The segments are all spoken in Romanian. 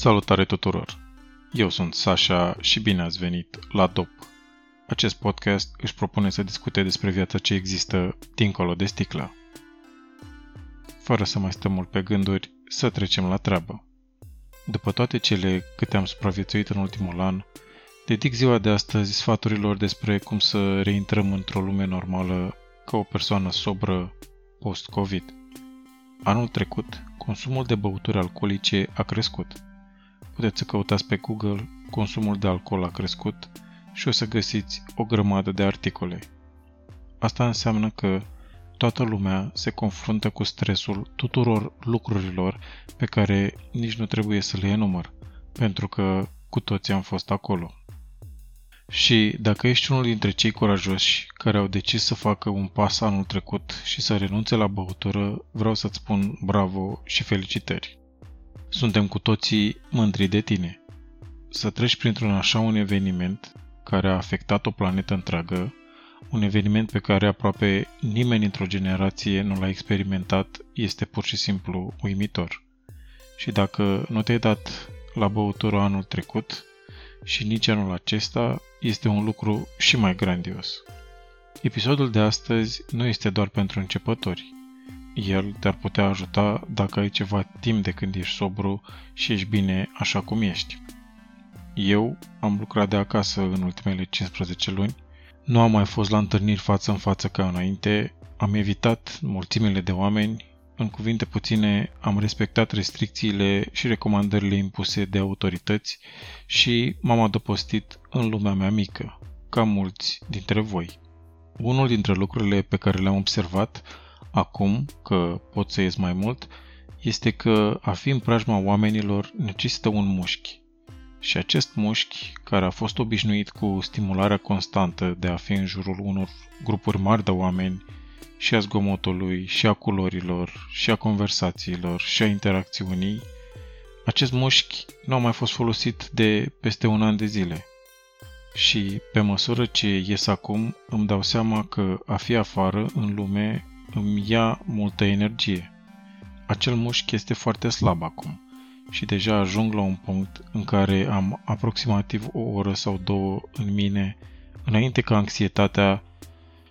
Salutare tuturor! Eu sunt Sasha și bine ați venit la DOP. Acest podcast își propune să discute despre viața ce există dincolo de sticlă. Fără să mai stăm mult pe gânduri, să trecem la treabă. După toate cele câte am supraviețuit în ultimul an, dedic ziua de astăzi sfaturilor despre cum să reintrăm într-o lume normală ca o persoană sobră post-COVID. Anul trecut, consumul de băuturi alcoolice a crescut – puteți să căutați pe Google consumul de alcool a crescut și o să găsiți o grămadă de articole. Asta înseamnă că toată lumea se confruntă cu stresul tuturor lucrurilor pe care nici nu trebuie să le enumăr, pentru că cu toții am fost acolo. Și dacă ești unul dintre cei curajoși care au decis să facă un pas anul trecut și să renunțe la băutură, vreau să-ți spun bravo și felicitări. Suntem cu toții mândri de tine. Să treci printr-un așa un eveniment care a afectat o planetă întreagă, un eveniment pe care aproape nimeni într-o generație nu l-a experimentat, este pur și simplu uimitor. Și dacă nu te-ai dat la băutură anul trecut și nici anul acesta, este un lucru și mai grandios. Episodul de astăzi nu este doar pentru începători. El te-ar putea ajuta dacă ai ceva timp de când ești sobru și ești bine așa cum ești. Eu am lucrat de acasă în ultimele 15 luni, nu am mai fost la întâlniri față în față ca înainte, am evitat mulțimile de oameni, în cuvinte puține am respectat restricțiile și recomandările impuse de autorități și m-am adăpostit în lumea mea mică, ca mulți dintre voi. Unul dintre lucrurile pe care le-am observat acum că pot să ies mai mult, este că a fi în preajma oamenilor necesită un mușchi. Și acest mușchi, care a fost obișnuit cu stimularea constantă de a fi în jurul unor grupuri mari de oameni, și a zgomotului, și a culorilor, și a conversațiilor, și a interacțiunii, acest mușchi nu a mai fost folosit de peste un an de zile. Și pe măsură ce ies acum, îmi dau seama că a fi afară, în lume, îmi ia multă energie. Acel mușchi este foarte slab acum și deja ajung la un punct în care am aproximativ o oră sau două în mine înainte ca anxietatea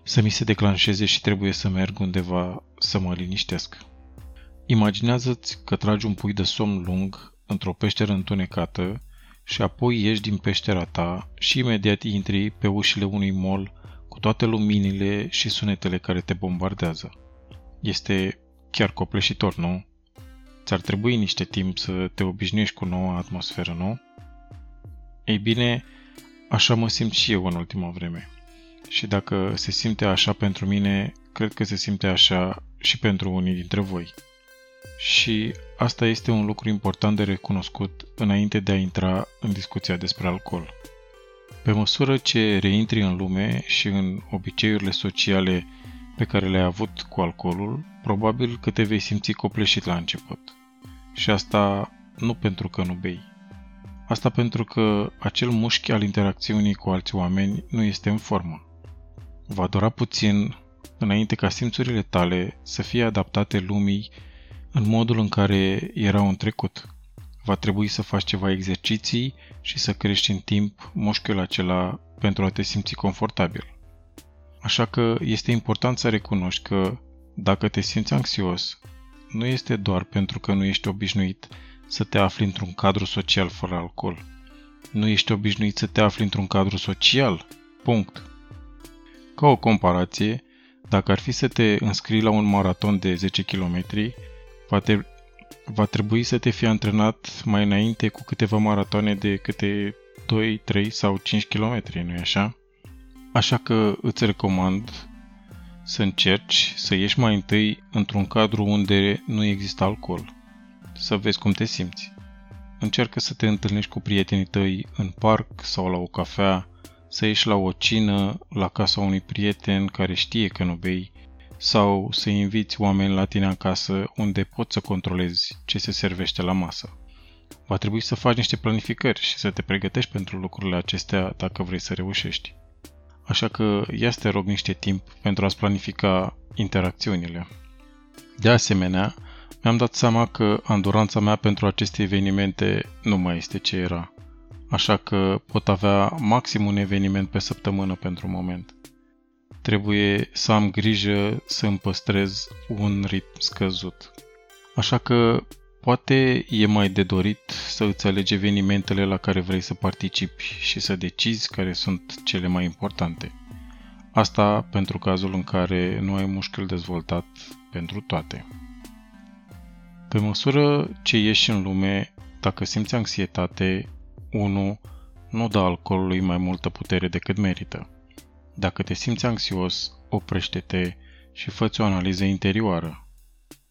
să mi se declanșeze și trebuie să merg undeva să mă liniștesc. Imaginează-ți că tragi un pui de somn lung într-o peșteră întunecată și apoi ieși din peștera ta și imediat intri pe ușile unui mall cu toate luminile și sunetele care te bombardează. Este chiar copleșitor, nu? Ți-ar trebui niște timp să te obișnuiești cu noua atmosferă, nu? Ei bine, așa mă simt și eu în ultima vreme. Și dacă se simte așa pentru mine, cred că se simte așa și pentru unii dintre voi. Și asta este un lucru important de recunoscut înainte de a intra în discuția despre alcool. Pe măsură ce reintri în lume și în obiceiurile sociale pe care le-ai avut cu alcoolul, probabil că te vei simți copleșit la început. Și asta nu pentru că nu bei. Asta pentru că acel mușchi al interacțiunii cu alți oameni nu este în formă. Va dura puțin înainte ca simțurile tale să fie adaptate lumii în modul în care erau în trecut. Va trebui să faci ceva exerciții și să crești în timp mușchiul acela pentru a te simți confortabil. Așa că este important să recunoști că dacă te simți anxios, nu este doar pentru că nu ești obișnuit să te afli într-un cadru social fără alcool. Nu ești obișnuit să te afli într-un cadru social. Punct. Ca o comparație, dacă ar fi să te înscrii la un maraton de 10 km, va, te, va trebui să te fi antrenat mai înainte cu câteva maratoane de câte 2, 3 sau 5 km, nu-i așa? Așa că îți recomand să încerci să ieși mai întâi într-un cadru unde nu există alcool. Să vezi cum te simți. Încearcă să te întâlnești cu prietenii tăi în parc sau la o cafea, să ieși la o cină la casa unui prieten care știe că nu bei, sau să inviți oameni la tine acasă unde poți să controlezi ce se servește la masă. Va trebui să faci niște planificări și să te pregătești pentru lucrurile acestea dacă vrei să reușești. Așa că ia să te rog niște timp pentru a-ți planifica interacțiunile. De asemenea, mi-am dat seama că anduranța mea pentru aceste evenimente nu mai este ce era. Așa că pot avea maxim un eveniment pe săptămână pentru moment. Trebuie să am grijă să îmi păstrez un ritm scăzut. Așa că poate e mai de dorit să îți alegi evenimentele la care vrei să participi și să decizi care sunt cele mai importante. Asta pentru cazul în care nu ai mușchiul dezvoltat pentru toate. Pe măsură ce ieși în lume, dacă simți anxietate, 1. Nu dă alcoolului mai multă putere decât merită. Dacă te simți anxios, oprește-te și fă o analiză interioară.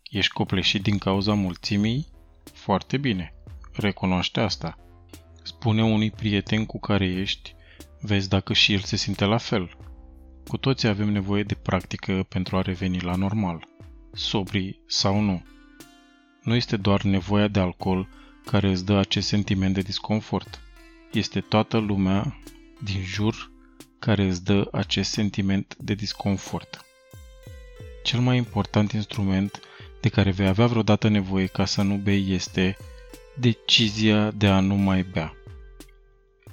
Ești copleșit din cauza mulțimii? Foarte bine. Recunoaște asta. Spune unui prieten cu care ești, vezi dacă și el se simte la fel. Cu toții avem nevoie de practică pentru a reveni la normal, sobri sau nu. Nu este doar nevoia de alcool care îți dă acest sentiment de disconfort. Este toată lumea din jur care îți dă acest sentiment de disconfort. Cel mai important instrument de care vei avea vreodată nevoie ca să nu bei este decizia de a nu mai bea.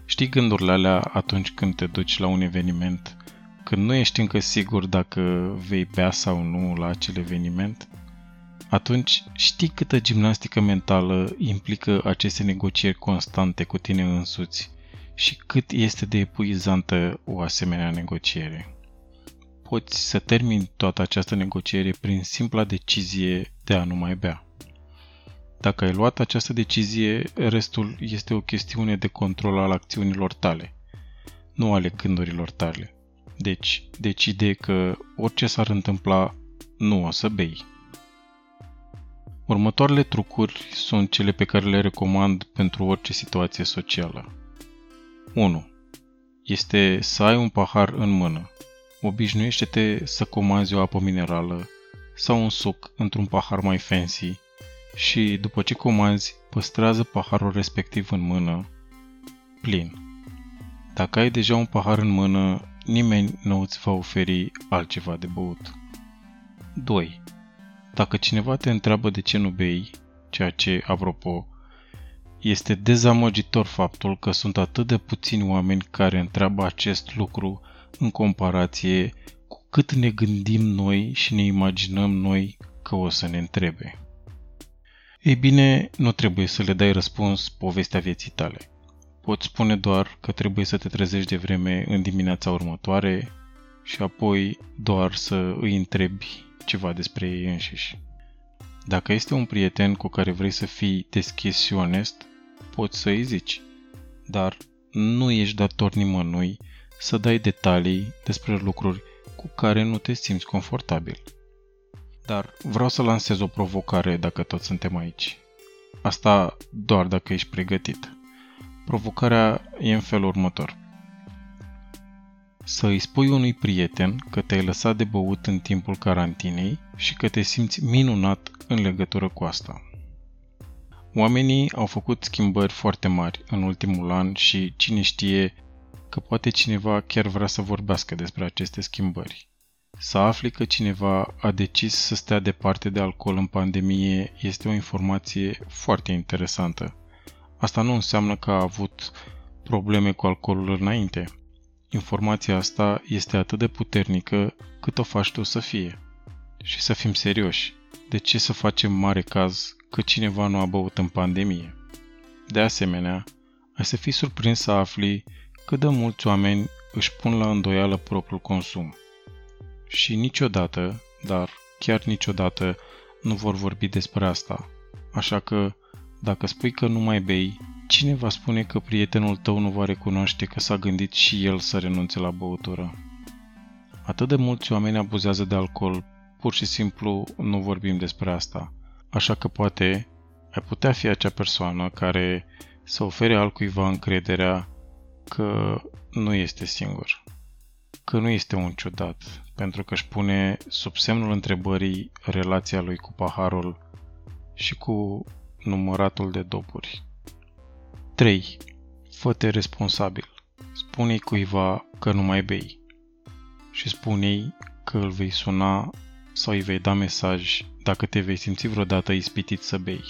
Știi gândurile alea atunci când te duci la un eveniment, când nu ești încă sigur dacă vei bea sau nu la acel eveniment? Atunci știi câtă gimnastică mentală implică aceste negocieri constante cu tine însuți și cât este de epuizantă o asemenea negociere. Poți să termini toată această negociere prin simpla decizie de a nu mai bea. Dacă ai luat această decizie, restul este o chestiune de control al acțiunilor tale, nu ale gândurilor tale. Deci, decide că orice s-ar întâmpla, nu o să bei. Următoarele trucuri sunt cele pe care le recomand pentru orice situație socială. 1. Este să ai un pahar în mână. Obișnuiește-te să comanzi o apă minerală sau un suc într-un pahar mai fancy și, după ce comanzi, păstrează paharul respectiv în mână, plin. Dacă ai deja un pahar în mână, nimeni nu îți va oferi altceva de băut. 2. Dacă cineva te întreabă de ce nu bei, ceea ce, apropo, este dezamăgitor faptul că sunt atât de puțini oameni care întreabă acest lucru în comparație cu cât ne gândim noi și ne imaginăm noi că o să ne întrebe. Ei bine, nu trebuie să le dai răspuns povestea vieții tale. Poți spune doar că trebuie să te trezești de vreme în dimineața următoare și apoi doar să îi întrebi ceva despre ei înșiși. Dacă este un prieten cu care vrei să fii deschis și onest, poți să îi zici, dar nu ești dator nimănui să dai detalii despre lucruri cu care nu te simți confortabil. Dar vreau să lansez o provocare dacă toți suntem aici. Asta doar dacă ești pregătit. Provocarea e în felul următor să îi spui unui prieten că te-ai lăsat de băut în timpul carantinei și că te simți minunat în legătură cu asta. Oamenii au făcut schimbări foarte mari în ultimul an și cine știe că poate cineva chiar vrea să vorbească despre aceste schimbări. Să afli că cineva a decis să stea departe de alcool în pandemie este o informație foarte interesantă. Asta nu înseamnă că a avut probleme cu alcoolul înainte. Informația asta este atât de puternică cât o faci tu să fie. Și să fim serioși, de ce să facem mare caz că cineva nu a băut în pandemie? De asemenea, ai să fii surprins să afli cât de mulți oameni își pun la îndoială propriul consum. Și niciodată, dar chiar niciodată, nu vor vorbi despre asta. Așa că, dacă spui că nu mai bei, Cine va spune că prietenul tău nu va recunoaște că s-a gândit și el să renunțe la băutură? Atât de mulți oameni abuzează de alcool, pur și simplu nu vorbim despre asta. Așa că poate ai putea fi acea persoană care să ofere altcuiva încrederea că nu este singur, că nu este un ciudat, pentru că își pune sub semnul întrebării relația lui cu paharul și cu număratul de dopuri. 3. Fă-te responsabil. Spune-i cuiva că nu mai bei. Și spune-i că îl vei suna sau îi vei da mesaj dacă te vei simți vreodată ispitit să bei.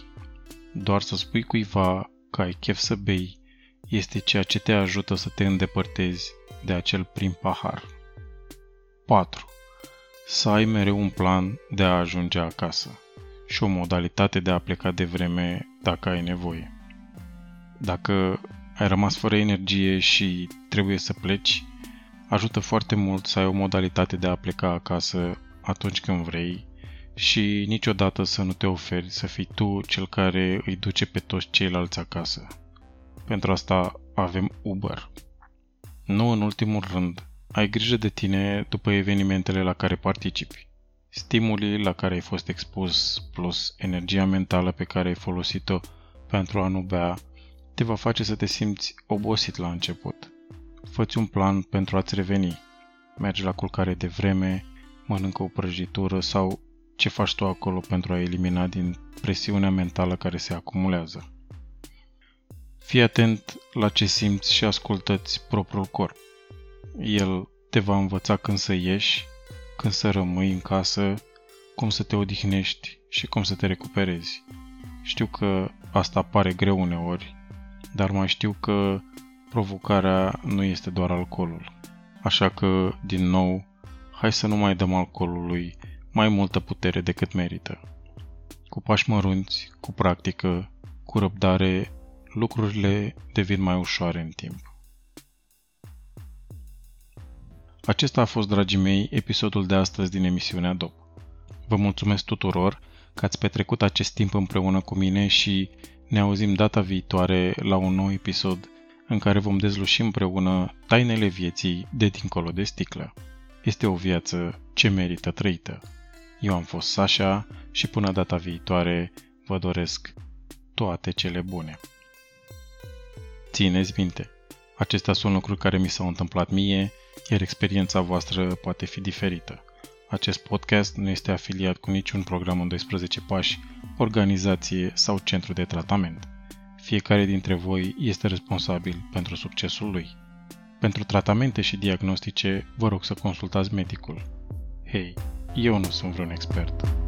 Doar să spui cuiva că ai chef să bei este ceea ce te ajută să te îndepărtezi de acel prim pahar. 4. Să ai mereu un plan de a ajunge acasă și o modalitate de a pleca de vreme dacă ai nevoie. Dacă ai rămas fără energie și trebuie să pleci, ajută foarte mult să ai o modalitate de a pleca acasă atunci când vrei și niciodată să nu te oferi să fii tu cel care îi duce pe toți ceilalți acasă. Pentru asta avem Uber. Nu în ultimul rând, ai grijă de tine după evenimentele la care participi. Stimulii la care ai fost expus plus energia mentală pe care ai folosit-o pentru a nu bea te va face să te simți obosit la început. Făți un plan pentru a-ți reveni. Mergi la culcare de vreme, mănâncă o prăjitură sau ce faci tu acolo pentru a elimina din presiunea mentală care se acumulează. Fii atent la ce simți și ascultă-ți propriul corp. El te va învăța când să ieși, când să rămâi în casă, cum să te odihnești și cum să te recuperezi. Știu că asta pare greu uneori, dar mai știu că provocarea nu este doar alcoolul. Așa că, din nou, hai să nu mai dăm alcoolului mai multă putere decât merită. Cu pași mărunți, cu practică, cu răbdare, lucrurile devin mai ușoare în timp. Acesta a fost, dragii mei, episodul de astăzi din emisiunea DOP. Vă mulțumesc tuturor că ați petrecut acest timp împreună cu mine și ne auzim data viitoare la un nou episod în care vom dezluși împreună tainele vieții de dincolo de sticlă. Este o viață ce merită trăită. Eu am fost Sasha și până data viitoare vă doresc toate cele bune. Țineți minte, acestea sunt lucruri care mi s-au întâmplat mie, iar experiența voastră poate fi diferită. Acest podcast nu este afiliat cu niciun program în 12 pași, organizație sau centru de tratament. Fiecare dintre voi este responsabil pentru succesul lui. Pentru tratamente și diagnostice, vă rog să consultați medicul. Hei, eu nu sunt vreun expert.